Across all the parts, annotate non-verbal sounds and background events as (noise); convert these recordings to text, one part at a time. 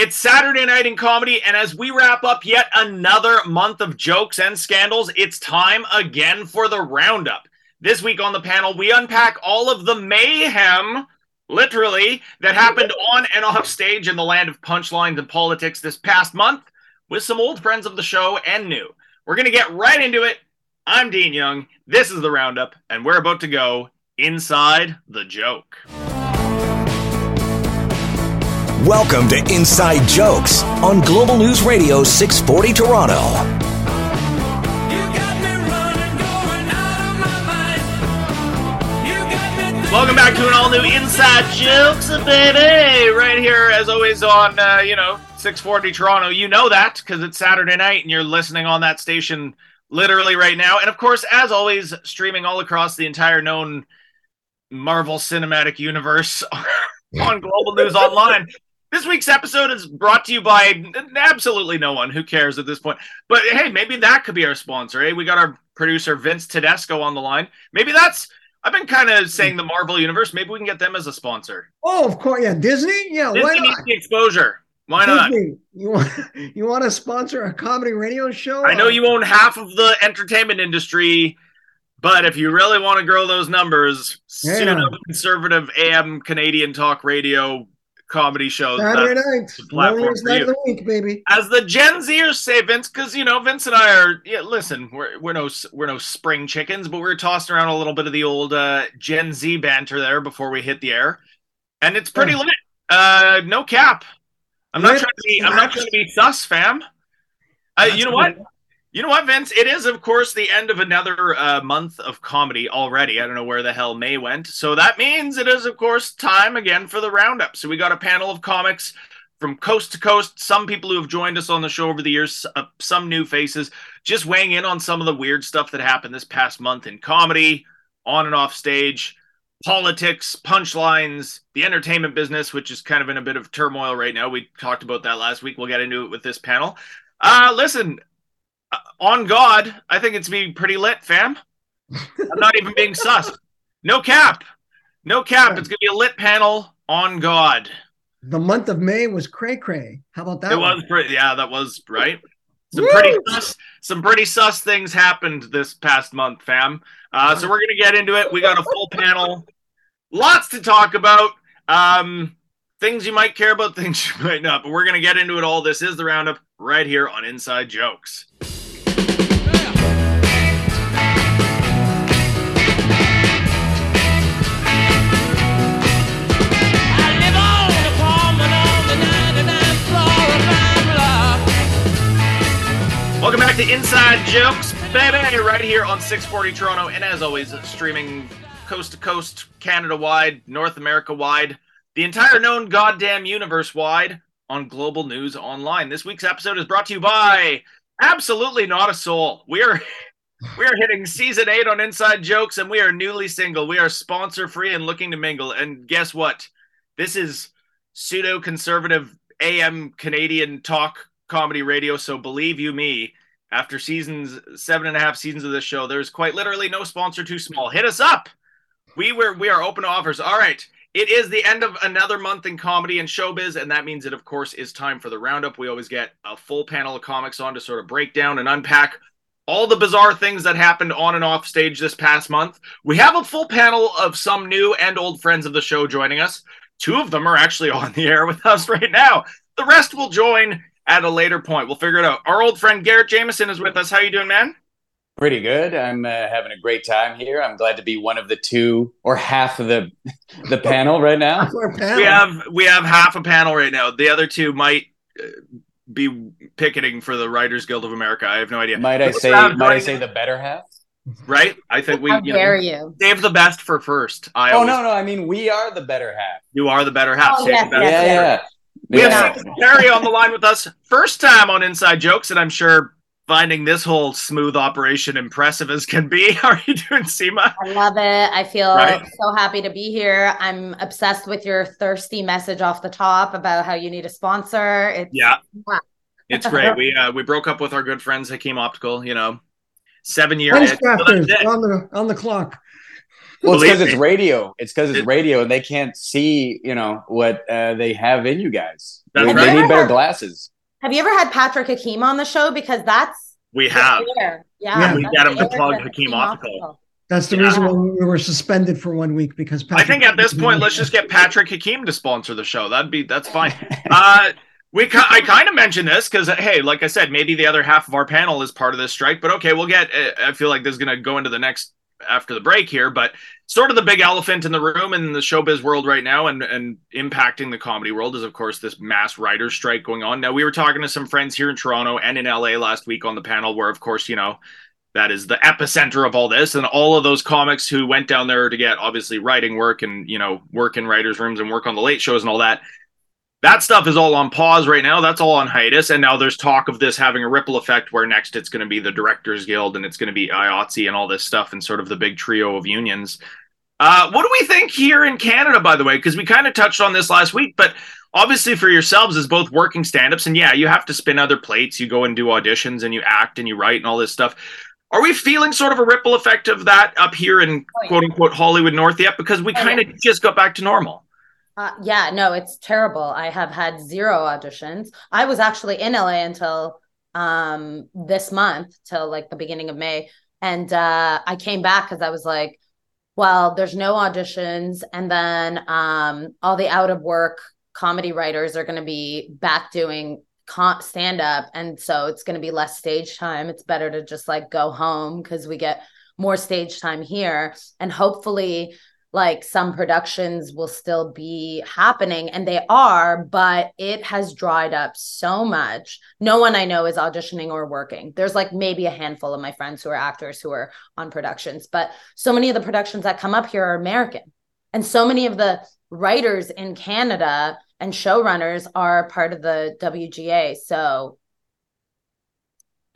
It's Saturday night in comedy, and as we wrap up yet another month of jokes and scandals, it's time again for the roundup. This week on the panel, we unpack all of the mayhem, literally, that happened on and off stage in the land of punchlines and politics this past month with some old friends of the show and new. We're going to get right into it. I'm Dean Young. This is the roundup, and we're about to go inside the joke. Welcome to Inside Jokes on Global News Radio 640 Toronto. Welcome back to an all new Inside Jokes, baby. Right here, as always, on uh, you know 640 Toronto. You know that because it's Saturday night and you're listening on that station literally right now. And of course, as always, streaming all across the entire known Marvel Cinematic Universe (laughs) on Global News Online. This week's episode is brought to you by absolutely no one. Who cares at this point? But hey, maybe that could be our sponsor. Hey, we got our producer Vince Tedesco on the line. Maybe that's. I've been kind of saying the Marvel Universe. Maybe we can get them as a sponsor. Oh, of course, yeah, Disney. Yeah, Disney why needs not? the exposure. Why not? You want you want to sponsor a comedy radio show? I know you own half of the entertainment industry, but if you really want to grow those numbers, Yeah. pseudo conservative AM Canadian talk radio comedy shows. Saturday night, loneliest night of the week, baby. As the Gen Zers say, Vince, because you know Vince and I are. Yeah, listen, we're we're no we're no spring chickens, but we're tossing around a little bit of the old uh, Gen Z banter there before we hit the air, and it's pretty Yeah. lit. Uh, no cap. I'm not trying to be. I'm not trying to be sus, fam. Uh, you know what? You know what, Vince? It is, of course, the end of another uh, month of comedy already. I don't know where the hell May went. So that means it is, of course, time again for the roundup. So we got a panel of comics from coast to coast. Some people who have joined us on the show over the years, uh, some new faces, just weighing in on some of the weird stuff that happened this past month in comedy, on and off stage, politics, punchlines, the entertainment business, which is kind of in a bit of turmoil right now. We talked about that last week. We'll get into it with this panel. Uh, listen, on God, I think it's be pretty lit, fam. I'm not even being sus. No cap. No cap. It's gonna be a lit panel on God. The month of May was cray cray. How about that? It one? was pretty yeah, that was right. Some Woo! pretty sus, some pretty sus things happened this past month, fam. Uh, so we're gonna get into it. We got a full panel, lots to talk about. Um, things you might care about, (laughs) things you might not. But we're gonna get into it all. This is the roundup right here on Inside Jokes. Welcome back to Inside Jokes, baby, right here on 640 Toronto. And as always, streaming coast to coast, Canada wide, North America wide, the entire known goddamn universe wide on Global News Online. This week's episode is brought to you by Absolutely Not a Soul. We are. We are hitting season eight on Inside Jokes, and we are newly single. We are sponsor free and looking to mingle. And guess what? This is pseudo conservative AM Canadian talk comedy radio. So believe you me, after seasons seven and a half seasons of this show, there's quite literally no sponsor too small. Hit us up. We were we are open to offers. All right. It is the end of another month in comedy and showbiz, and that means it, of course, is time for the roundup. We always get a full panel of comics on to sort of break down and unpack all the bizarre things that happened on and off stage this past month. We have a full panel of some new and old friends of the show joining us. Two of them are actually (laughs) on the air with us right now. The rest will join at a later point. We'll figure it out. Our old friend Garret Jamieson is with us. How you doing, man? Pretty good. I'm uh, having a great time here. I'm glad to be one of the two or half of the the panel right now. Panel. We have we have half a panel right now. The other two might uh, be picketing for the Writers Guild of America. I have no idea. Might I say? Might I say the better half? Right? I think we How you dare know, you? save the best for first. I Oh always, no, no. I mean, we are the better half. you are the better half. Oh, yes, the best yes, yeah, yeah. We have Yeah. Sima Sepehri on the line with us. First time on Inside Jokes, and I'm sure finding this whole smooth operation impressive as can be. (laughs) How are you doing, Sima? I love it. I feel Right? so happy to be here. I'm obsessed with your thirsty message off the top about how you need a sponsor. It's Yeah. (laughs) Wow. It's great. We uh, we broke up with our good friends Hakim Optical, you know. Seven year Lens itch. So that's crafters it. on the on the clock. Well, it's because it's radio. It's because it's radio, and they can't see, you know, what uh, they have in you guys. That's they, right. they need better glasses. Have you ever had Patrick Hakim on the show? Because that's We have. Yeah, Yeah. We that's get him the to plug for Hakim Hakim Optical. That's the Yeah. reason why we were suspended for one week because I think at this point, let's just get Patrick Hakim to sponsor the show. That'd be that's fine. (laughs) Uh, we ki- I kind of mentioned this because hey, like I said, maybe the other half of our panel is part of this strike. But okay, we'll get. uh, I feel like this is going to go into the next after the break here, but sort of the big elephant in the room in the showbiz world right now, and and impacting the comedy world is of course this mass writers strike going on. Now we were talking to some friends here in Toronto and in LA last week on the panel, where of course you know that is the epicenter of all this and all of those comics who went down there to get obviously writing work and you know work in writers rooms and work on the late shows and all that that stuff is all on pause right now that's all on hiatus and now there's talk of this having a ripple effect where next it's going to be the directors guild and it's going to be IATSE and all this stuff and sort of the big trio of unions uh, what do we think here in Canada, by the way? Because we kind of touched on this last week, but obviously for yourselves as both working stand-ups, and yeah, you have to spin other plates. You go and do auditions, and you act, and you write, and all this stuff. Are we feeling sort of a ripple effect of that up here in Oh, yeah. quote unquote Hollywood North yet? Because we kind of just got back to normal. Uh, yeah, no, it's terrible. I have had zero auditions. I was actually in LA until um this month, till like the beginning of May, and uh, I came back because I was like, well, there's no auditions, and then um all the out of work comedy writers are going to be back doing stand up, and so it's going to be less stage time. It's better to just like go home because we get more stage time here, and hopefully like some productions will still be happening and they are but it has dried up so much. No one i know is auditioning or working. There's like maybe a handful of my friends who are actors who are on productions but so many of the productions that come up here are american. And so many of the writers in canada and showrunners are part of the wga so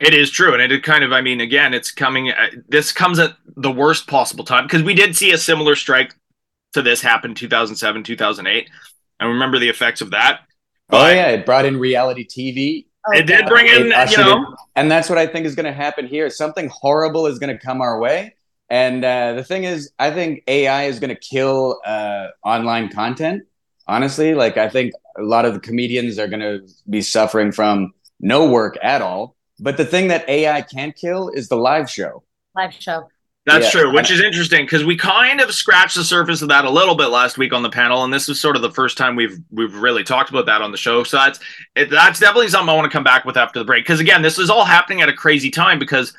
It is true, and it kind of, I mean, again, it's coming. Uh, this comes at the worst possible time because we did see a similar strike to this happen 2007, 2008. I remember the effects of that. Oh But yeah, it brought in reality TV. It did bring in, you know, in- and that's what I think is going to happen here. Something horrible is going to come our way. And uh, the thing is, I think AI is going to kill uh, online content. Honestly, like I think a lot of the comedians are going to be suffering from no work at all. But the thing that AI can't kill is the live show. live show That's Yeah. true, which is interesting because we kind of scratched the surface of that a little bit last week on the panel, and this is sort of the first time we've we've really talked about that on the show. So that's it, that's definitely something I want to come back with after the break because again, this is all happening at a crazy time because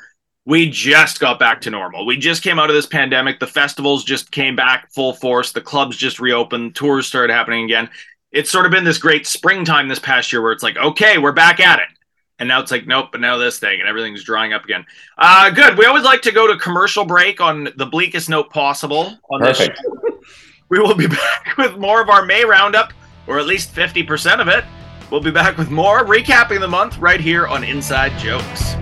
we just got back to normal. We just came out of this pandemic. The festivals just came back full force. The clubs just reopened. Tours started happening again. It's sort of been this great springtime this past year where it's like, okay, we're back at it. And now it's like, nope, but now this thing and everything's drying up again. Uh, good. We always like to go to commercial break on the bleakest note possible. On Perfect. This show. We will be (laughs) back with more of our May roundup, or at least 50% of it. We'll be back with more recapping the month right here on Inside Jokes.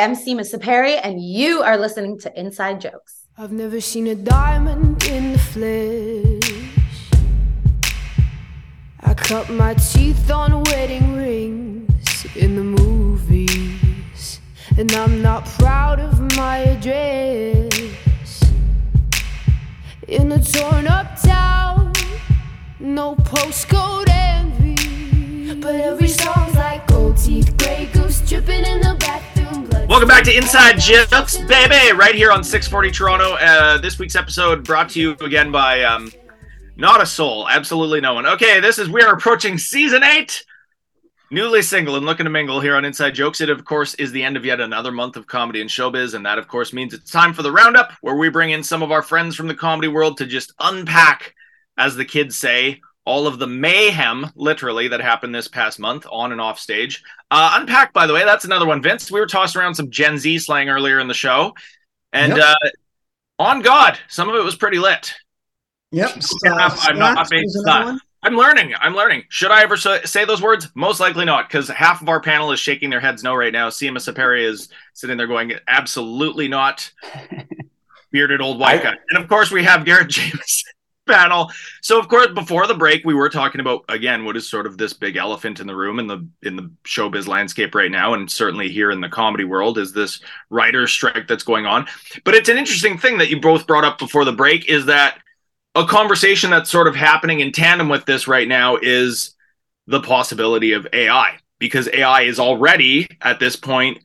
Hi i'm sima sepehri and you are listening to inside jokes I've never seen a diamond in the flesh. I cut my teeth on wedding rings in the movies. And I'm not proud of my address. In a torn up town, no postcode envy. But every song's like gold teeth, gray goose dripping in the bathroom. Welcome back to Inside Jokes, baby, right here on 640 Toronto. Uh, this week's episode brought to you again by um, not a soul, absolutely no one. Okay, this is we are approaching season eight Newly single and looking to mingle here on Inside Jokes. It, of course, is the end of yet another month of comedy and showbiz. And that, of course, means it's time for the roundup, where we bring in some of our friends from the comedy world to just unpack, as the kids say, all of the mayhem, literally, that happened this past month on and off stage. Uh, unpack, by the way, that's another one. Vince, we were tossing around some Gen Z slang earlier in the show. And Yep. uh, on God, some of it was pretty lit. Yep. I'm not- I'm not being was another slapped. one. I'm learning. I'm learning. Should I ever say, those words? Most likely not, because half of our panel is shaking their heads no right now. Sima Sepehri is sitting there going, absolutely not. (laughs) Bearded old white I- guy. And of course, we have Garret James panel. So of course, before the break, we were talking about again what is sort of this big elephant in the room in the in the showbiz landscape right now, and certainly here in the comedy world is this writer's strike that's going on. But it's an interesting thing that you both brought up before the break is that a conversation that's sort of happening in tandem with this right now is the possibility of AI because AI is already at this point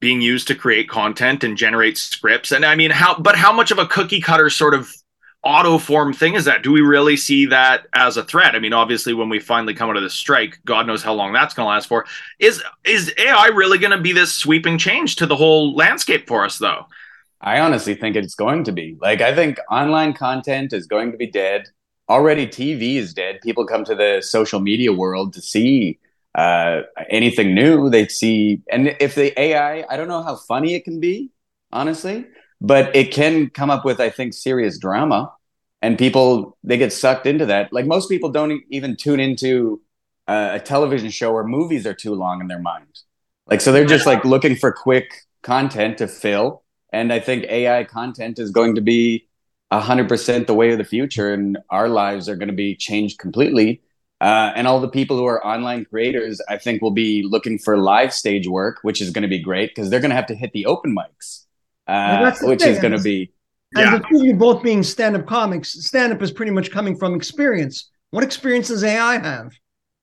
being used to create content and generate scripts and I mean how but how much of a cookie cutter sort of auto form thing is that do we really see that as a threat I mean obviously when we finally come out of this strike god knows how long that's going to last for is is AI really going to be this sweeping change to the whole landscape for us though I honestly think it's going to be. Like, I think online content is going to be dead. Already, TV is dead. People come to the social media world to see uh, anything new. They see, and if the AI, I don't know how funny it can be, honestly, but it can come up with, I think, serious drama. And people, they get sucked into that. Like, most people don't even tune into uh, a television show or movies are too long in their mind. Like, so they're just like looking for quick content to fill and I think AI content is going to be 100% the way of the future, and our lives are going to be changed completely. Uh, and all the people who are online creators, I think, will be looking for live stage work, which is going to be great because they're going to have to hit the open mics, uh, that's the which thing, is going to be. And Yeah. the two of you both being stand-up comics, stand-up is pretty much coming from experience. What experience does AI have?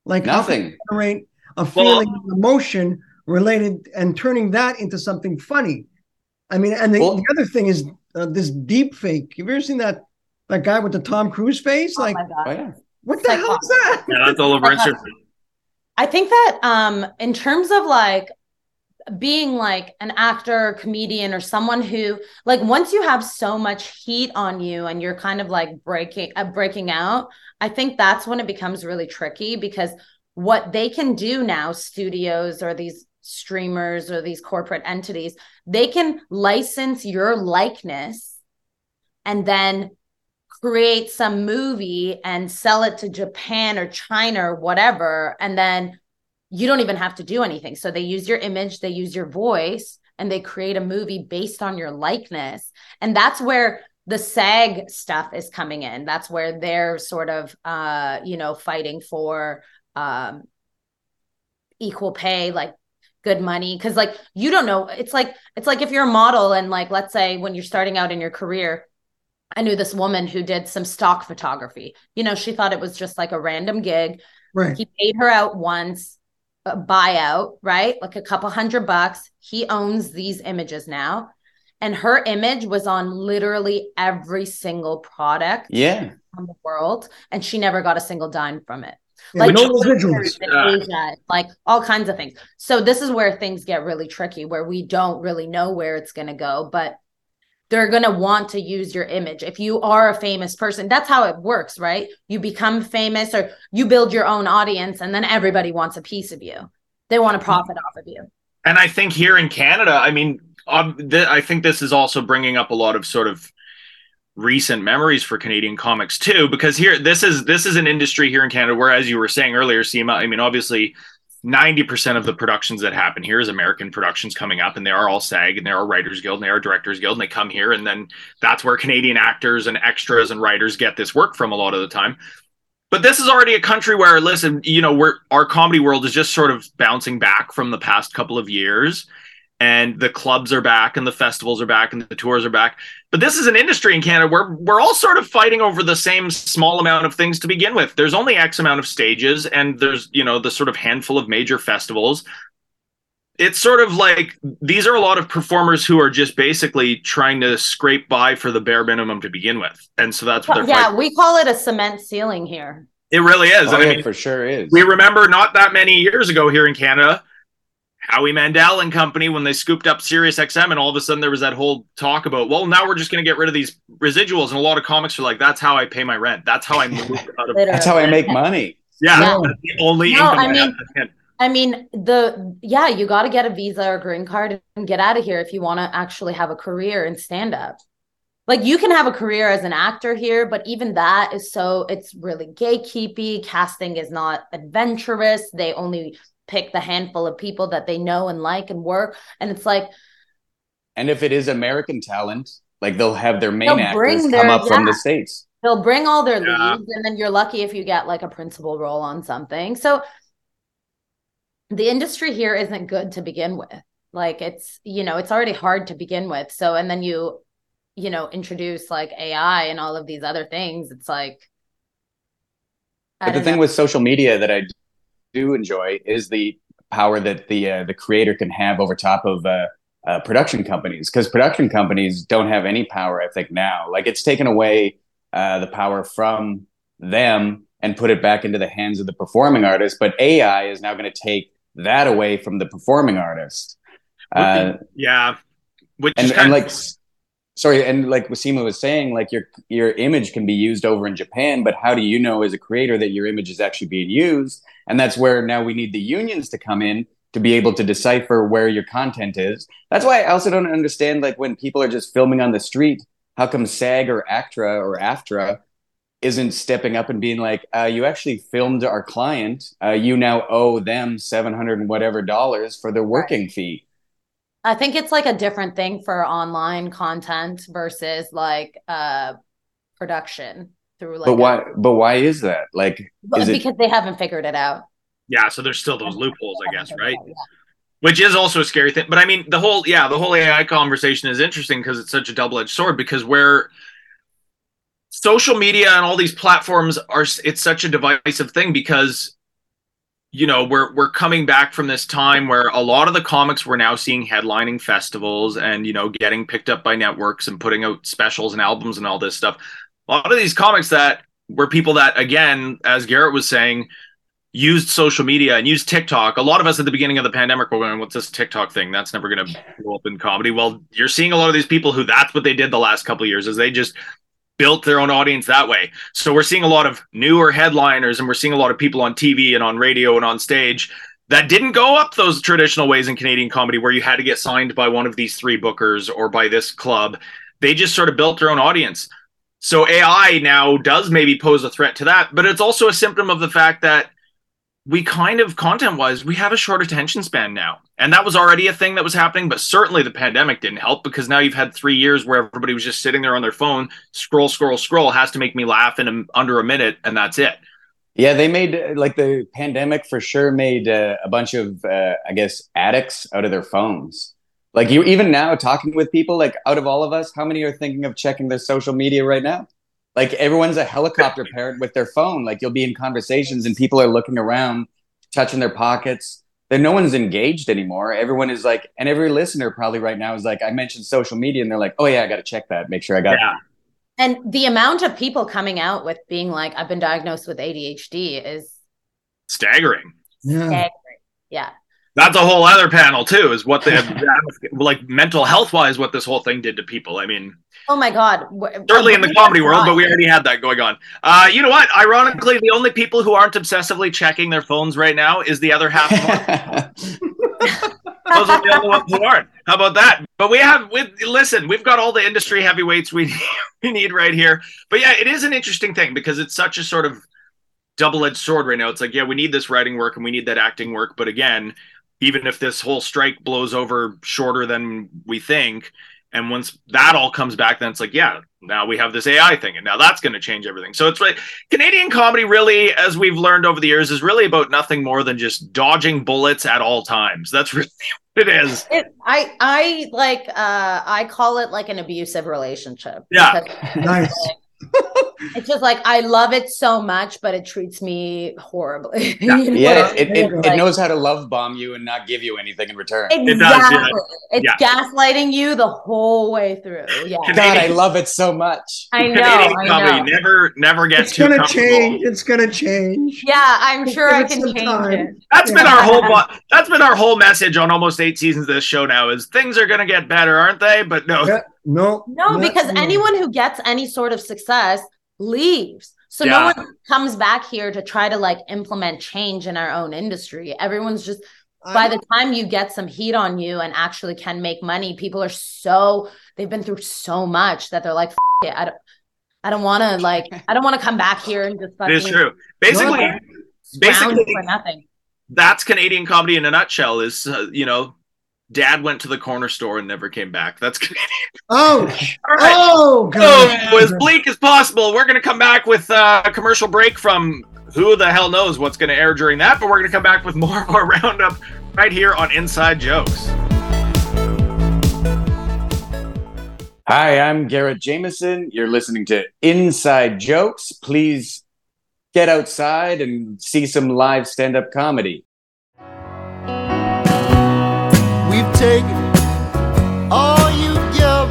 Like how can Nothing. it generate a feeling, of emotion related, and turning that into something funny. I mean, and the, Well- the other thing is uh, this deep fake. Have you ever seen that that guy with the Tom Cruise face? Oh Like, my God. Oh, yeah. what the hell is that? yeah that's all over Instagram I think that um in terms of like being like an actor, comedian, or someone who like once you have so much heat on you and you're kind of like breaking uh, breaking out, I think that's when it becomes really tricky because what they can do now, studios or these streamers or these corporate entities, they can license your likeness and then create some movie and sell it to Japan or China or whatever. And then you don't even have to do anything. So they use your image, they use your voice, and they create a movie based on your likeness. And that's where the SAG stuff is coming in. That's where they're sort of uh, you know, fighting for um equal pay, like good money. Cause like you don't know, it's like it's like if you're a model and like let's say when you're starting out in your career, I knew this woman who did some stock photography. You know, she thought it was just like a random gig. Right. He paid her out once, a buyout, right? Like a couple hundred bucks. He owns these images now. And her image was on literally every single product Yeah. in the world. And she never got a single dime from it. Yeah, Like no residuals. Asia, like all kinds of things. So this is where things get really tricky, where we don't really know where it's going to go, but they're going to want to use your image. If you are a famous person, that's how it works, right? You become famous or you build your own audience and then everybody wants a piece of you. They want to profit off of you. And I think here in Canada, I mean, um, th- I think this is also bringing up a lot of sort of recent memories for Canadian comics too, because here this is this is an industry here in Canada where, as you were saying earlier, Sima, I mean, obviously. 90% of the productions that happen here is American productions coming up, and they are all SAG and they are Writers Guild and they are Directors Guild, and they come here, and then that's where Canadian actors and extras and writers get this work from a lot of the time. But this is already a country where, listen, you know, we're our comedy world is just sort of bouncing back from the past couple of years, and the clubs are back, and the festivals are back, and the tours are back. But this is an industry in Canada where we're all sort of fighting over the same small amount of things to begin with. There's only X amount of stages, and there's you know the sort of handful of major festivals. It's sort of like these are a lot of performers who are just basically trying to scrape by for the bare minimum to begin with, and so that's what they're yeah, fighting. we call it a cement ceiling here. It really is. Oh, and I yeah, mean, for sure is. we remember not that many years ago here in Canada, Howie Mandel and company when they scooped up Sirius XM, and all of a sudden there was that whole talk about, well, now we're just going to get rid of these residuals, and a lot of comics are like, that's how I pay my rent. That's how I move out of. (laughs) That's how I make money. Yeah, Yeah. that's the only No, income I I mean- have. I mean, the yeah, you got to get a visa or green card and get out of here if you want to actually have a career in stand up. Like you can have a career as an actor here, but even that is so it's really gatekeepy. Casting is not adventurous. They only pick the handful of people that they know and like and work. And it's like And if it is American talent, like they'll have their main actors bring come their- up from the states. they'll bring all their Yeah. leads, and then you're lucky if you get like a principal role on something. So the industry here isn't good to begin with. Like it's, you know, it's already hard to begin with. So, and then you, you know, introduce like AI and all of these other things. It's like, I But the don't thing know. with social media that I do enjoy is the power that the uh, the creator can have over top of uh, uh, production companies because production companies don't have any power. I think now, like it's taken away uh, the power from them and put it back into the hands of the performing artist. But AI is now going to take that away from the performing artist. Uh, Yeah, which and and like sorry and like Wasima was saying like your your image can be used over in Japan but how do you know as a creator that your image is actually being used and that's where now we need the unions to come in to be able to decipher where your content is. That's why I also don't understand like when people are just filming on the street how come SAG or ACTRA or AFTRA isn't stepping up and being like uh, you actually filmed our client. Uh, you now owe them 700 and whatever dollars for their working fee. I think it's like a different thing for online content versus like uh production through like but a- why but why is that like but is it because they haven't figured it out. yeah. So there's still those loopholes, I guess, right? Yeah. which is also a scary thing. But I mean, the whole yeah, the whole AI conversation is interesting because it's such a double edged sword. Because where social media and all these platforms are, it's such a divisive thing because you know we're we're coming back from this time where a lot of the comics we're now seeing headlining festivals and you know getting picked up by networks and putting out specials and albums and all this stuff. A lot of these comics that were people that again, as Garret was saying, used social media and used TikTok. A lot of us at the beginning of the pandemic were going, "What's this TikTok thing? That's never going to blow up in comedy." Well, you're seeing a lot of these people who that's what they did the last couple of years is they just built their own audience that way. So we're seeing a lot of newer headliners and we're seeing a lot of people on TV and on radio and on stage that didn't go up those traditional ways in Canadian comedy where you had to get signed by one of these three bookers or by this club. They just sort of built their own audience. So AI now does maybe pose a threat to that, but it's also a symptom of the fact that we kind of content wise we have a short attention span now and that was already a thing that was happening but certainly the pandemic didn't help because now you've had three years where everybody was just sitting there on their phone scroll scroll scroll has to make me laugh in a, under a minute and that's it Yeah, they made like the pandemic for sure made uh, a bunch of uh, I guess addicts out of their phones. Like you even now talking with people like out of all of us, how many are thinking of checking their social media right now? Like everyone's a helicopter parent with their phone. Like you'll be in conversations and people are looking around, touching their pockets. Then no one's engaged anymore. Everyone is like, and every listener probably right now is like, I mentioned social media, and they're like, oh yeah, I got to check that, make sure I got. Yeah. And the amount of people coming out with being like, I've been diagnosed with ADHD is staggering Yeah. staggering. Yeah. That's a whole other panel too is what the like mental health wise what this whole thing did to people i mean Oh my God. Certainly in the comedy world but we already had that going on uh, you know what ironically the only people who aren't obsessively checking their phones right now is the other half of (laughs) those are the only ones who aren't. How about that? But we have, with listen, we've got all the industry heavyweights we (laughs) we need right here. But yeah, it is an interesting thing because it's such a sort of double-edged sword right now. It's like, yeah, we need this writing work and we need that acting work, but again, even if this whole strike blows over shorter than we think, and once that all comes back, then it's like, yeah, now we have this AI thing, and now that's going to change everything. So it's like Canadian comedy, really, as we've learned over the years, is really about nothing more than just dodging bullets at all times. That's (laughs) really what it is. It, I I like uh I call it like an abusive relationship. Yeah. (laughs) Nice. (laughs) it's just like I love it so much, but it treats me horribly. (laughs) Yeah. You know Yeah, what I it, mean? it, it knows how to love bomb you and not give you anything in return. Exactly. does, yeah. It's Yeah. gaslighting you the whole way through. Yeah. God, I love it so much. I know. Canadian I know. never never gets It's too gonna change. It's gonna change. Yeah, I'm Just sure I can change time. it. That's been our whole bo- that's been our whole message on almost eight seasons of this show now is things are gonna get better, aren't they? But no. Yeah, no, No, because no. anyone who gets any sort of success leaves. So Yeah. no one comes back here to try to like implement change in our own industry. Everyone's just by the time you get some heat on you and actually can make money, people are so they've been through so much that they're like, "F- it, I don't, I don't want to like, (laughs) I don't want to come back here and just It is true. Basically, basically for nothing. that's Canadian comedy in a nutshell. Is uh, you know, Dad went to the corner store and never came back. That's Canadian. Oh, (laughs) All right. oh, God. So, as bleak as possible, we're going to come back with uh, a commercial break from who the hell knows what's going to air during that, but we're going to come back with more of our (laughs) roundup right here on Inside Jokes. Hi, I'm Garret Jamieson. You're listening to Inside Jokes. Please get outside and see some live stand up comedy. We've all you give.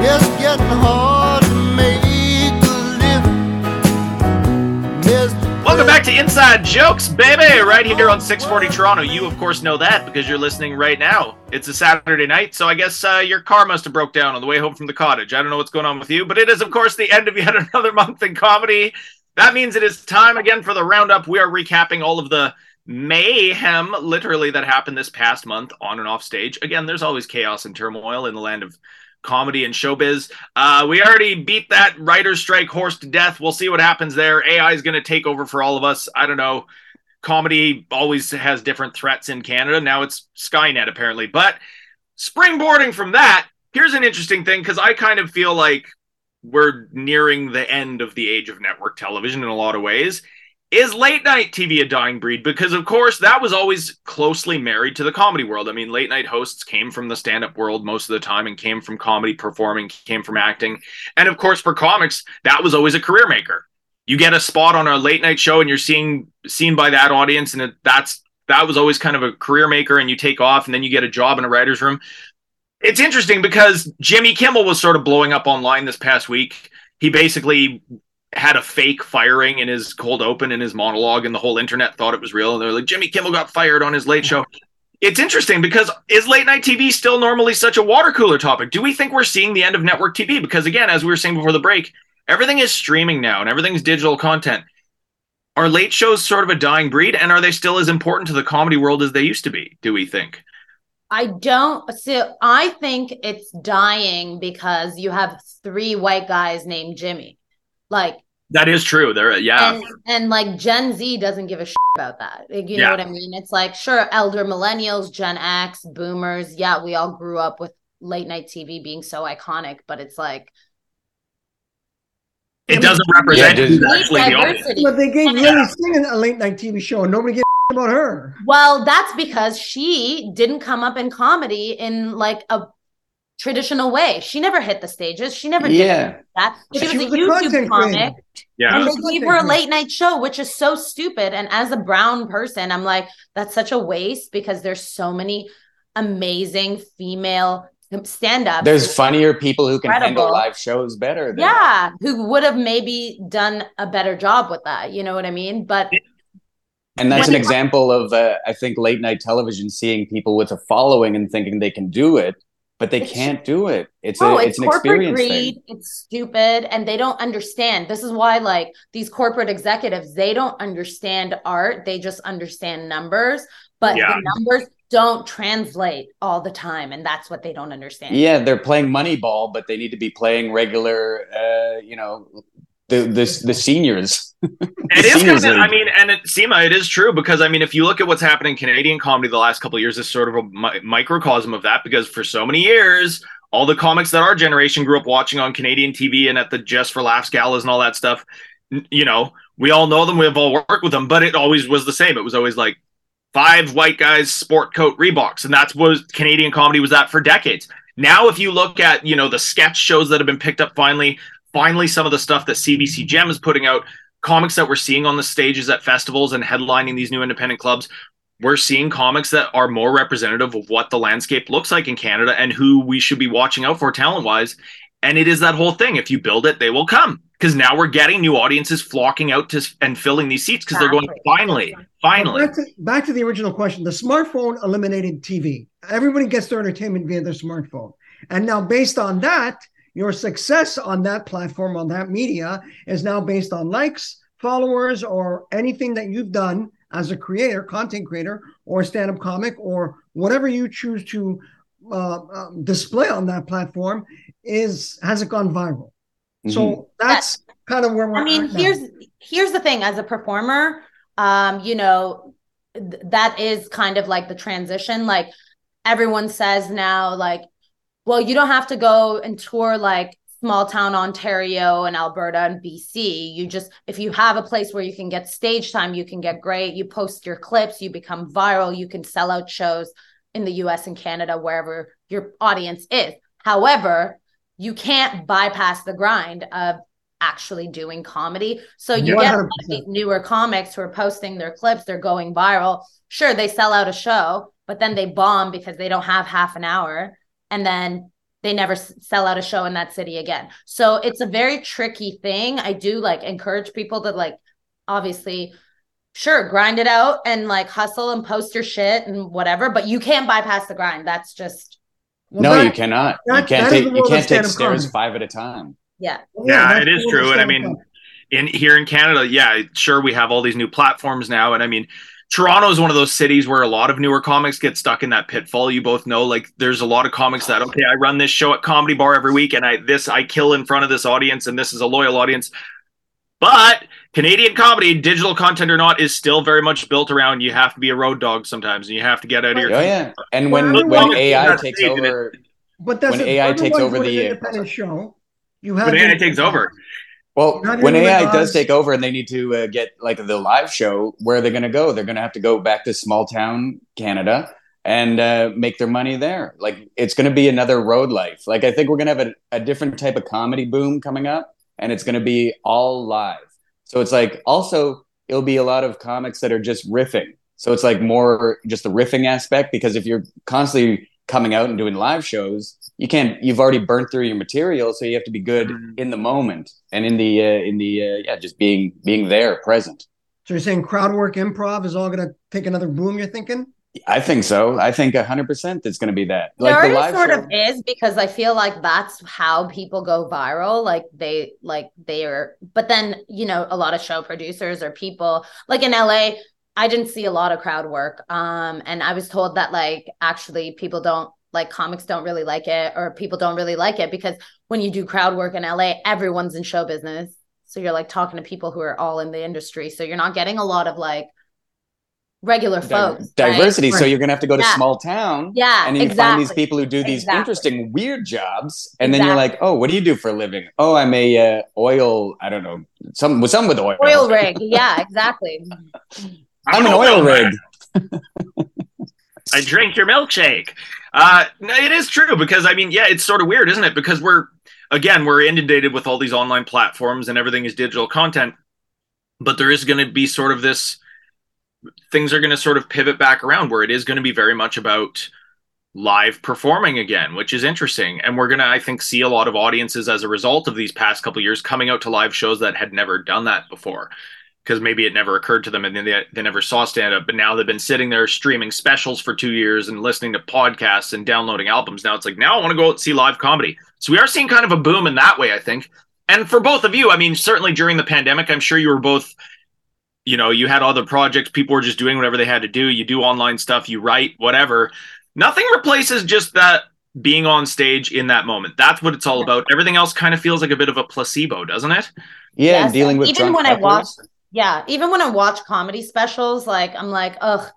It's getting hard to make a living. Mr. Welcome back to Inside Jokes, baby, right here on 640 Toronto. You, of course, know that because you're listening right now. It's a Saturday night, so I guess uh, your car must have broke down on the way home from the cottage. I don't know what's going on with you, but it is, of course, the end of yet (laughs) another month in comedy. That means it is time again for the roundup. We are recapping all of the mayhem, literally, that happened this past month on and off stage. Again, there's always chaos and turmoil in the land of comedy and showbiz. Uh, we already beat that writer's strike horse to death. We'll see what happens there. AI is going to take over for all of us. I don't know. Comedy always has different threats in Canada. Now it's Skynet, apparently. But springboarding from that, here's an interesting thing because I kind of feel like we're nearing the end of the age of network television in a lot of ways. Is late night TV a dying breed? Because, of course, that was always closely married to the comedy world. I mean, late night hosts came from the stand up world most of the time and came from comedy performing, came from acting. And, of course, for comics, that was always a career maker. You get a spot on a late night show and you're seeing seen by that audience, and it, that's that was always kind of a career maker, and you take off, and then you get a job in a writer's room. It's interesting because Jimmy Kimmel was sort of blowing up online this past week. He basically had a fake firing in his cold open in his monologue, and the whole internet thought it was real. And they're like, Jimmy Kimmel got fired on his late show. It's interesting because is late night TV still normally such a water cooler topic? Do we think we're seeing the end of network TV? Because again, as we were saying before the break, everything is streaming now and everything's digital content. Are late shows sort of a dying breed, and are they still as important to the comedy world as they used to be? Do we think? I don't so I think it's dying because you have three white guys named Jimmy. Like That is true. There, yeah, and and like Gen Z doesn't give a shit about that. Like, you Yeah. know what I mean? It's like sure, elder millennials, Gen X, boomers, yeah, we all grew up with late night TV being so iconic, but it's like it doesn't represent Yeah, who's just- actually the audience. diversity. But they gave Lilly Singh a late night TV show, and nobody gave a about her. Well, that's because she didn't come up in comedy in like a traditional way. She never hit the stages. She never Yeah. did that. She, She was, was a a YouTube comic. creator. Yeah, And they gave her a late night show, which is so stupid. And as a brown person, I'm like, that's such a waste because there's so many amazing female stand ups. There's funnier people who can handle live shows better. Than yeah, who would have maybe done a better job with that. You know what I mean? But And that's an example of, uh, I think, late night television seeing people with a following and thinking they can do it, but they It's- can't do it. It's no, a, it's, it's an corporate experience greed. thing. It's stupid, and they don't understand. This is why, like these corporate executives, they don't understand art. They just understand numbers, but Yeah. the numbers don't translate all the time, and that's what they don't understand. Yeah, they're playing Moneyball, but they need to be playing regular, uh, you know, the the, the seniors. It is Seniors kind of, I mean, and it, Sima, it is true because I mean, if you look at what's happened in Canadian comedy the last couple of years, is sort of a mi- microcosm of that because for so many years, all the comics that our generation grew up watching on Canadian TV and at the Just for Laughs galas and all that stuff, you know, we all know them, we've all worked with them, but it always was the same. It was always like five white guys, sport coat, Reeboks, and that's what Canadian comedy was at for decades. Now, if you look at you know the sketch shows that have been picked up finally, finally some of the stuff that CBC Gem is putting out, comics that we're seeing on the stages at festivals and headlining these new independent clubs. We're seeing comics that are more representative of what the landscape looks like in Canada and who we should be watching out for talent wise. And it is that whole thing. If you build it, they will come. Because now we're getting new audiences flocking out to and filling these seats because they're going, finally, finally. Back to, back to the original question. The smartphone eliminated TV. Everybody gets their entertainment via their smartphone. And now, based on that, your success on that platform, on that media, is now based on likes, followers, or anything that you've done as a creator, content creator, or stand up comic, or whatever you choose to uh, uh, display on that platform, is has it gone viral? So that's kind of where we're I mean, at now. here's here's the thing as a performer, um, you know, th- that is kind of like the transition. Like everyone says now, like, well, you don't have to go and tour like small town Ontario and Alberta and BC. You just if you have a place where you can get stage time, you can get great. You post your clips, you become viral, you can sell out shows in the US and Canada, wherever your audience is. However, you can't bypass the grind of actually doing comedy. So you get a lot of 100%. these newer comics who are posting their clips, they're going viral. Sure, they sell out a show, but then they bomb because they don't have half an hour and then they never s- sell out a show in that city again. So it's a very tricky thing. I do like encourage people to like obviously sure grind it out and like hustle and post your shit and whatever, but you can't bypass the grind. That's just Well, no, that- you cannot. that- you can't take you can't take stairs comedy. five at a time. yeah. Yeah, that's it is true. And I mean, comedy. in here in Canada, yeah, sure we have all these new platforms now, and I mean, Toronto is one of those cities where a lot of newer comics get stuck in that pitfall. You both know, like, there's a lot of comics that okay, I run this show at Comedy Bar every week, and I this I kill in front of this audience, and this is a loyal audience. But Canadian comedy, digital content or not, is still very much built around you have to be a road dog sometimes, and you have to get out of your. Oh yeah, and when when everyone when is AI takes over, But that's when it. AI takes over the- an independent show. You have When AI the- takes over, Well, Not when AI does us. take over and they need to uh, get like the live show, where are they going to go? They're going to have to go back to small town Canada and uh, make their money there. Like it's going to be another road life. Like I think we're going to have a, a different type of comedy boom coming up, and it's going to be all live. So it's like also it'll be a lot of comics that are just riffing. So it's like more just the riffing aspect because if you're constantly coming out and doing live shows, you can't. You've already burnt through your material, so you have to be good Mhm. in the moment and in the uh, in the uh, yeah, just being being there, present. So you're saying crowd work improv is all going to take another boom? You're thinking? I think so. I think hundred percent it's going to be that. There Like the already live sort show. of is because I feel like that's how people go viral. Like they like they are but then, you know, a lot of show producers or people like in LA, I didn't see a lot of crowd work. Um and I was told that like actually people don't like comics don't really like it or people don't really like it because when you do crowd work in LA, everyone's in show business. So you're like talking to people who are all in the industry. So you're not getting a lot of like regular Di- folks. right? diversity. So you're going to have to go to Yeah. small town. Yeah, and you find these people who do these Exactly. interesting weird jobs and then you're like oh what do you do for a living oh i'm a uh, oil i don't know some with some with oil Oil rig. Yeah, exactly. (laughs) i'm an I don't oil rig (laughs) I drink your milkshake. Uh, it is true because I mean, yeah, it's sort of weird, isn't it? Because we're again we're inundated with all these online platforms and everything is digital content, but there is going to be sort of this things are going to sort of pivot back around where it is going to be very much about live performing again, which is interesting. And we're going to, I think, see a lot of audiences as a result of these past couple years coming out to live shows that had never done that before. Because maybe it never occurred to them and then they, they never saw stand up. But now they've been sitting there streaming specials for two years and listening to podcasts and downloading albums. Now it's like, now I want to go out and see live comedy. So we are seeing kind of a boom in that way, I think. And for both of you, I mean, certainly during the pandemic, I'm sure you were both you know you had other projects people were just doing whatever they had to do you do online stuff you write whatever nothing replaces just that being on stage in that moment that's what it's all about everything else kind of feels like a bit of a placebo doesn't it yeah Yes, and dealing and with even drunk when I hecklers. Yeah, even when I watch comedy specials, like I'm like, ugh,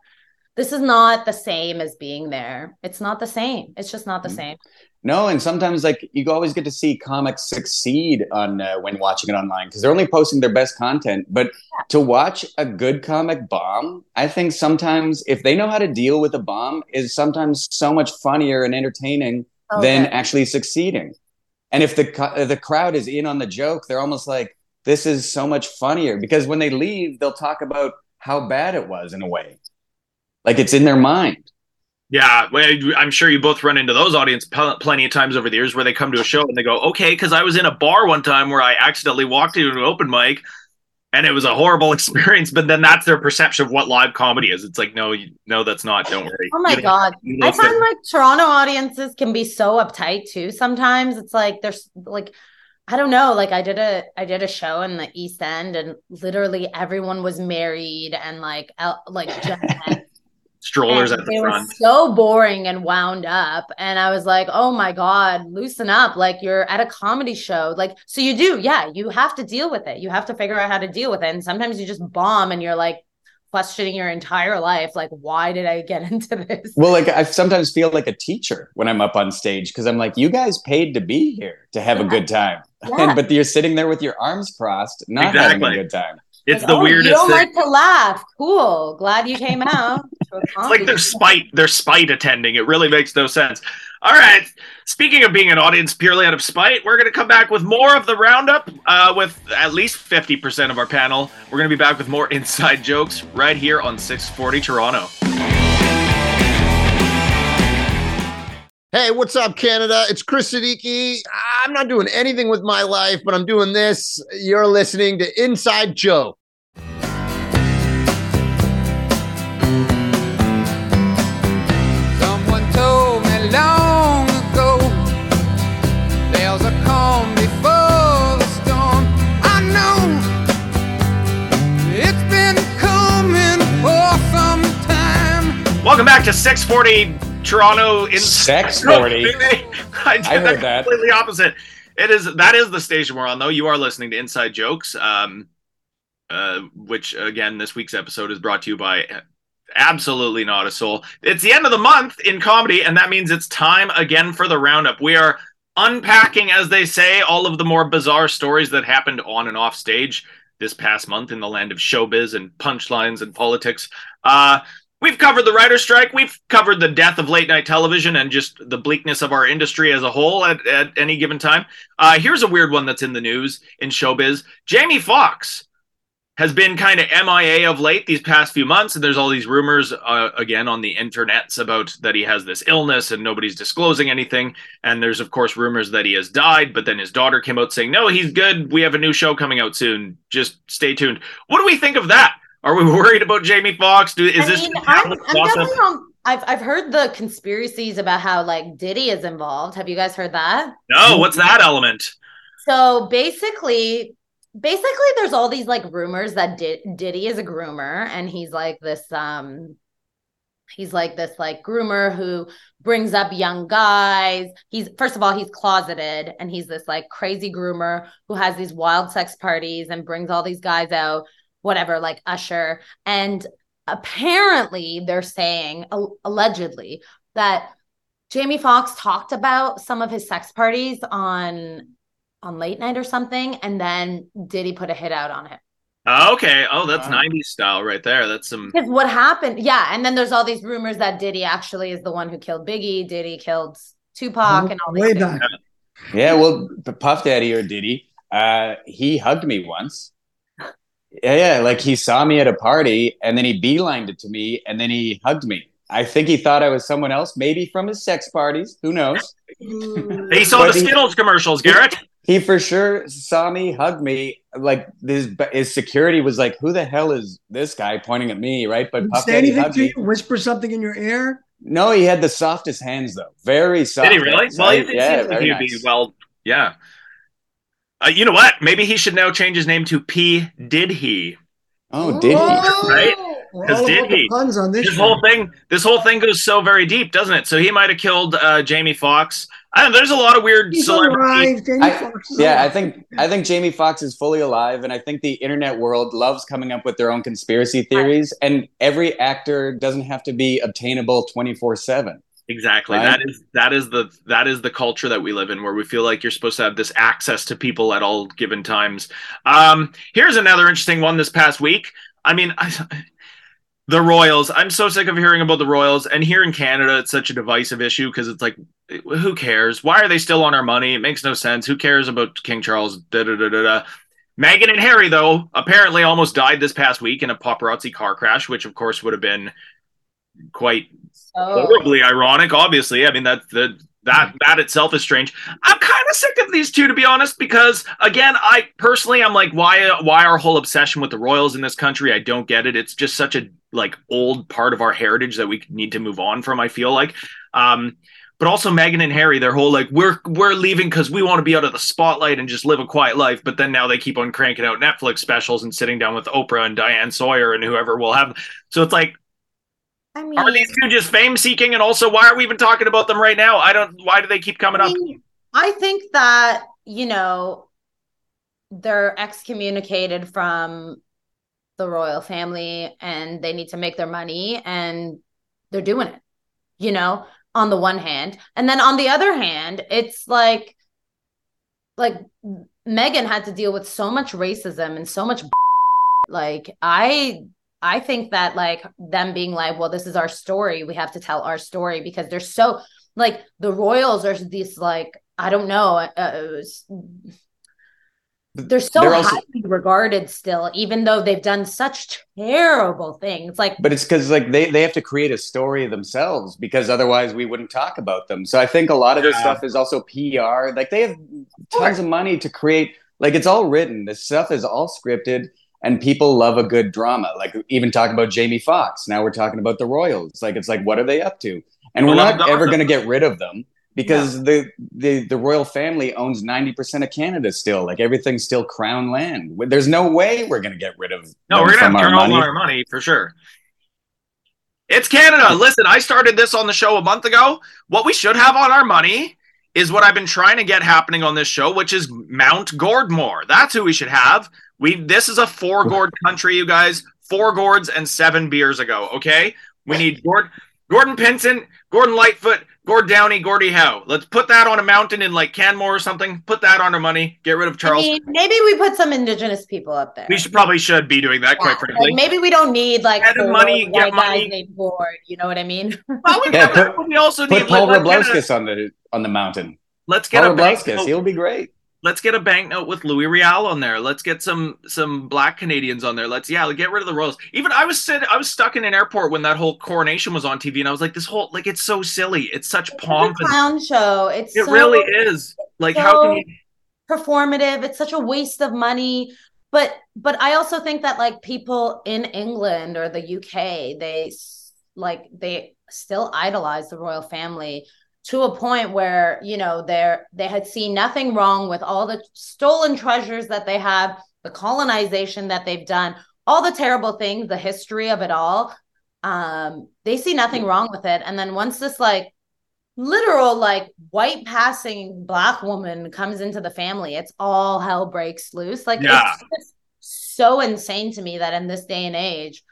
this is not the same as being there. It's not the same. It's just not the Mm. same. No, and sometimes like you always get to see comics succeed on uh, when watching it online because they're only posting their best content. But to watch a good comic bomb, I think sometimes if they know how to deal with a bomb, is sometimes so much funnier and entertaining So than actually succeeding. And if the co- the crowd is in on the joke, they're almost like, "This is so much funnier." Because when they leave, they'll talk about how bad it was in a way, like it's in their mind. Yeah, well, I'm sure you both run into those audience pl- plenty of times over the years where they come to a show and they go, "Okay," because I was in a bar one time where I accidentally walked into an open mic, and it was a horrible (laughs) experience. But then that's their perception of what live comedy is. It's like, no, you, no, that's not. Don't worry. Oh my god. I find like Toronto audiences can be so uptight too. Sometimes it's like there's like I don't know, like I did a I did a show in the East End and literally everyone was married and like el- like (laughs) strollers and at they the were front. so boring and wound up and I was like, "Oh my god, loosen up. Like you're at a comedy show." Like so you do. Yeah, you have to deal with it. You have to figure out how to deal with it. And sometimes you just bomb and you're like questioning your entire life like why did I get (laughs) into this? Well, like I sometimes feel like a teacher when I'm up on stage because I'm like, you guys paid to be here to have a good time, Yeah. and but you're sitting there with your arms crossed, not having a good time. It's Like, the "Oh, weirdest You don't thing. like to laugh. Cool. Glad you came out. (laughs) It's like comedy they're spite they're spite attending. It really makes no sense. All right. Speaking of being an audience purely out of spite, we're going to come back with more of the roundup uh, with at least 50% of our panel. We're going to be back with more inside jokes right here on 640 Toronto. Hey, what's up, Canada? It's Chris Siddiqui. I'm not doing anything with my life, but I'm doing this. You're listening to Inside Joe. Someone told me long ago there's a calm before the storm. I know it's been coming for some time. Welcome back to 640 Toronto in Sex (laughs) 40. (laughs) I did I heard that that. completely opposite. It is that is the station we're on though. You are listening to Inside Jokes, um, uh, which again this week's episode is brought to you by absolutely not a soul. It's the end of the month in comedy, and that means it's time again for the roundup. We are unpacking, as they say, all of the more bizarre stories that happened on and off stage this past month in the land of showbiz and punchlines and politics. Uh, we've covered the writer's strike. We've covered the death of late night television and just the bleakness of our industry as a whole at, at any given time. Uh, here's a weird one that's in the news in showbiz. Jamie Foxx has been kind of MIA of late these past few months, and there's all these rumors uh, again on the internets about that he has this illness and nobody's disclosing anything. And there's of course rumors that he has died, but then his daughter came out saying, "No, he's good. We have a new show coming out soon. Just stay tuned." What do we think of that? Are we worried about Jamie Foxx? Do, is I this mean, I'm, I'm definitely on. I've I've heard the conspiracies about how like Diddy is involved. Have you guys heard that? No, what's that element? So basically, basically, there's all these like rumors that Did- Diddy is a groomer, and he's like this um, he's like this like groomer who brings up young guys. He's first of all, he's closeted, and he's this like crazy groomer who has these wild sex parties and brings all these guys out, whatever, like Usher. And apparently, they're saying allegedly that Jamie Foxx talked about some of his sex parties on on late night or something, and then Diddy put a hit out on him. Okay. Oh, that's Wow. 90s style right there. That's some. Because what happened? Yeah, and then there's all these rumors that Diddy actually is the one who killed Biggie. Diddy killed Tupac, and all these way things. back. Yeah, well, P- Puff Daddy or Diddy, uh, he hugged me once. Yeah, yeah, like he saw me at a party and then he beelined it to me and then he hugged me. I think he thought I was someone else, maybe from his sex parties. Who knows? He saw But the he- Skittles commercials, Garret. He for sure saw me, hugged me. Like his his security was like, "Who the hell is this guy pointing at me?" Right? But Puff say anything hugged to me. you? Whisper something in your ear? No, he had the softest hands though. Very soft. Did he really? hands. Well, I- it seems yeah, like he'd be nice. well. Yeah. Uh, you know what? Maybe he should now change his name to P. Did he? Oh, did he? Right? We're 'Cause all did he? puns on this This whole thing, this whole thing goes so very deep, doesn't it? So he might have killed uh, Jamie Foxx. I don't know, there's a lot of weird He's celebrities. alive. Jamie I- Foxx is Yeah, I think I think Jamie Foxx is fully alive, and I think the internet world loves coming up with their own conspiracy theories. And every actor doesn't have to be obtainable twenty four seven. Exactly. Right? That is that is the that is the culture that we live in, where we feel like you're supposed to have this access to people at all given times. Um, here's another interesting one this past week. I mean, I, (laughs) the Royals. I'm so sick of hearing about the Royals, and here in Canada, it's such a divisive issue because it's like who cares? Why are they still on our money? It makes no sense. Who cares about King Charles? Da da da da da. Meghan and Harry, though, apparently almost died this past week in a paparazzi car crash, which of course would have been quite Oh. horribly ironic. Obviously, I mean that the that that itself is strange. I'm kind of sick of these two, to be honest, because again, I personally, I'm like, why why our whole obsession with the royals in this country? I don't get it. It's just such a like old part of our heritage that we need to move on from. I feel like. Um, but also Meghan and Harry, their whole like we're we're leaving because we want to be out of the spotlight and just live a quiet life. But then now they keep on cranking out Netflix specials and sitting down with Oprah and Diane Sawyer and whoever will have. So it's like, I mean, are these two just fame seeking? And also, why are we even talking about them right now? I don't. Why do they keep coming I up? I think that, you know, they're excommunicated from the royal family and they need to make their money and they're doing it, you know, on the one hand. And then on the other hand, it's like, like Megan had to deal with so much racism and so much like I I think that like them being like, well, this is our story. We have to tell our story because they're so like the royals are these like I don't know. Uh, they're so They're also- highly regarded still, even though they've done such terrible things. Like But it's because like they, they have to create a story themselves because otherwise we wouldn't talk about them. So I think a lot of this Yeah. stuff is also PR. Like they have tons of money to create. Like it's all written. This stuff is all scripted, and people love a good drama. Like even talking about Jamie Foxx. Now we're talking about the Royals. Like it's like what are they up to? And we're not ever going to get rid of them because the, the the royal family owns 90% of Canada still. Like everything's still crown land. There's no way we're going to get rid of No, we're gonna from have our Charles on money. our money for sure. It's Canada. Listen, I started this on the show a month ago. What we should have on our money is what I've been trying to get happening on this show, which is Mount Gordmore. That's who we should have. We this is a four gourd country, you guys. Four gourds and seven beers ago. Okay, we need Gord, Gordon Pinsent, Gordon Lightfoot, Gord Downey, Gordie Howe. Let's put that on a mountain in like Canmore or something. Put that on our money. Get rid of I Charles. mean, maybe we put some indigenous people up there. we should probably should be doing that, quite Yeah, frankly. like, maybe we don't need like Get four money, get white money. guys named Gord. You know what I mean? (laughs) Well, we, Yeah, put- we also Put need Paul like, let's get a- Rabliauskas on the on the mountain. Let's get Paul a bank Rabliauskas, note. he'll be great. Let's get a banknote with Louis Riel on there. Let's get some some black Canadians on there. Let's yeah, get rid of the Royals. Even I was sit, I was stuck in an airport when that whole coronation was on TV, and I was like, this whole like it's so silly. It's such It's pomp. a And, clown show. It's it so really is. Like how can you? performative. It's such a waste of money. But but I also think that like people in England or the UK, they like they still idolize the royal family to a point where you know they're they had seen nothing wrong with all the stolen treasures that they have, the colonization that they've done, all the terrible things, the history of it all. Um, they see nothing wrong with it. And then once this like literal like white passing black woman comes into the family it's all hell breaks loose like Yeah. it's just so insane to me that in this day and age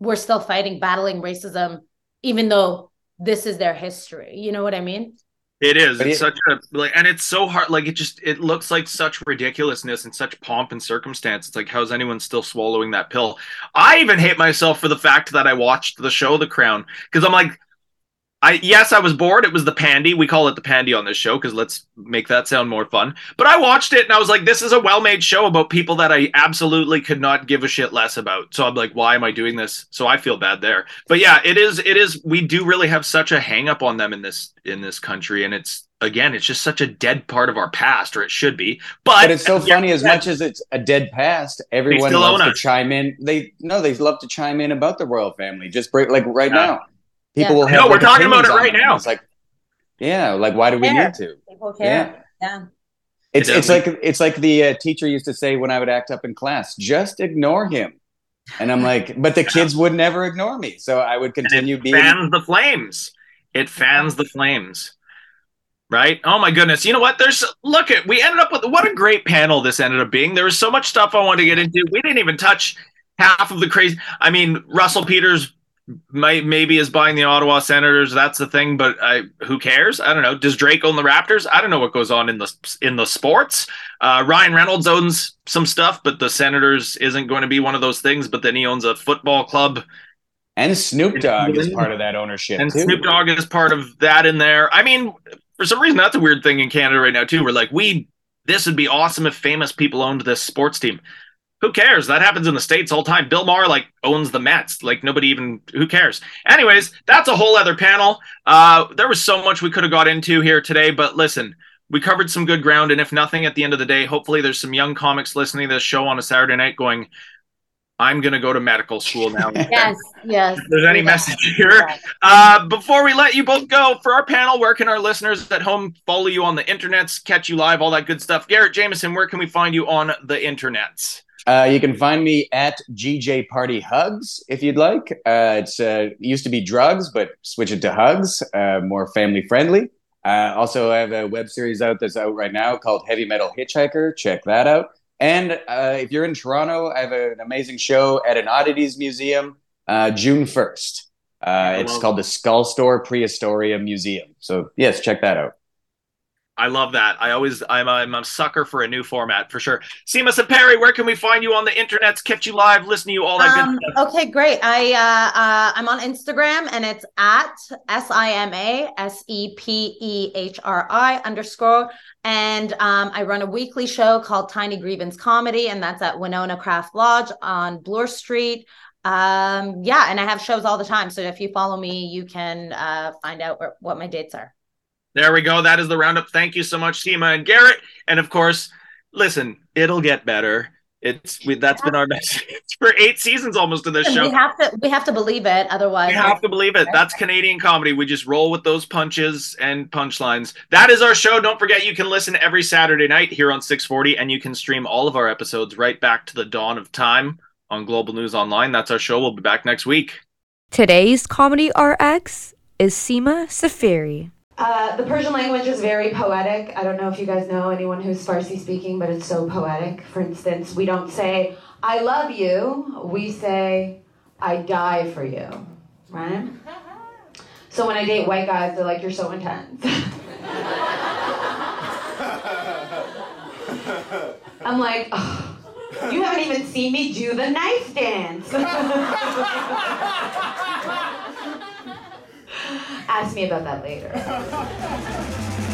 we're still fighting battling racism even though this is their history you know what i mean It is. It's such a like, and it's so hard. Like it just it looks like such ridiculousness and such pomp and circumstance. It's like how's anyone still swallowing that pill? I even hate myself for the fact that I watched the show The Crown because I'm like, I yes, I was bored. It was the pandy. We call it the pandy on this show because let's make that sound more fun. But I watched it and I was like, this is a well-made show about people that I absolutely could not give a shit less about. So I'm like, why am I doing this? So I feel bad there. But yeah, it is. It is. We do really have such a hang up on them in this in this country, and it's again, it's just such a dead part of our past, or it should be. But, But it's so funny as much as it's a dead past, everyone loves to chime in. They no, they love to chime in about the royal family. Just break like right Yeah. now. People Yeah. will have No, we're talking about it right them. now. It's like yeah, like why do we Care. need to? people care yeah, It's It it's like it's like the uh, teacher used to say when I would act up in class, just ignore him. And I'm like, but the kids would never ignore me, so I would continue it being. fans the flames. It fans the flames. Right? Oh my goodness. You know what? There's look at we ended up with what a great panel this ended up being. There was so much stuff I wanted to get into. We didn't even touch half of the crazy I mean, Russell Peters might maybe is buying the Ottawa Senators. That's the thing, but I who cares? I don't know. Does Drake own the Raptors? I don't know what goes on in the in the sports. Uh, Ryan Reynolds owns some stuff, but the Senators isn't going to be one of those things. But then he owns a football club. And Snoop Dogg is part of that ownership and too. Snoop Dogg is part of that in there. I mean, for some reason, that's a weird thing in Canada right now too. We're like, we this would be awesome if famous people owned this sports team. Who cares? That happens in the states all the time. Bill Maher like owns the Mets. Like nobody even who cares. Anyways, that's a whole other panel. Uh, there was so much we could have got into here today, but listen, we covered some good ground. And if nothing, at the end of the day, hopefully there's some young comics listening to this show on a Saturday night going, "I'm going to go to medical school now." (laughs) Yes, yes. If there's any message here. Uh, before we let you both go, for our panel, where can our listeners at home follow you on the internets, catch you live, all that good stuff? Garret Jamieson, where can we find you on the internets? Uh, you can find me at GJ Party Hugs if you'd like. Uh, it's uh, it used to be drugs, but switch it to hugs, uh, more family friendly. Uh, also, I have a web series out that's out right now called Heavy Metal Hitchhiker. Check that out. And uh, if you're in Toronto, I have an amazing show at an oddities museum uh, June 1st. Uh, it's called the Skull Store Prehistoria Museum. So, yes, check that out. I love that. I always, I'm a, I'm a sucker for a new format for sure. Sima Sepehri, where can we find you on the internets, catch you live, listen to you, all that Um, good stuff? okay, great. I uh, uh, I'm on Instagram and it's at S I M A S E P E H R I underscore. And um, I run a weekly show called Tiny Grievance Comedy, and that's at Winona Craft Lodge on Bloor Street. Um, yeah, and I have shows all the time. So if you follow me, you can uh, find out where, what my dates are. There we go. That is the roundup. Thank you so much, Sima and Garret. And of course, listen, it'll get better. It's we, that's been our (laughs) message for eight seasons almost of this show. We have to we have to believe it, otherwise We have to believe it. That's Canadian comedy. We just roll with those punches and punchlines. That is our show. Don't forget you can listen every Saturday night here on 640 and you can stream all of our episodes right back to the dawn of time on Global News Online. That's our show. We'll be back next week. Today's Comedy RX is Sima Sepehri. Uh, the Persian language is very poetic. I don't know if you guys know anyone who's Farsi speaking, but it's so poetic. For instance, we don't say, I love you. We say, I die for you. Right? (laughs) So when I date white guys, they're like, you're so intense. (laughs) I'm like, "Ugh, you haven't even seen me do the knife dance. (laughs) Ask me about that later. (laughs)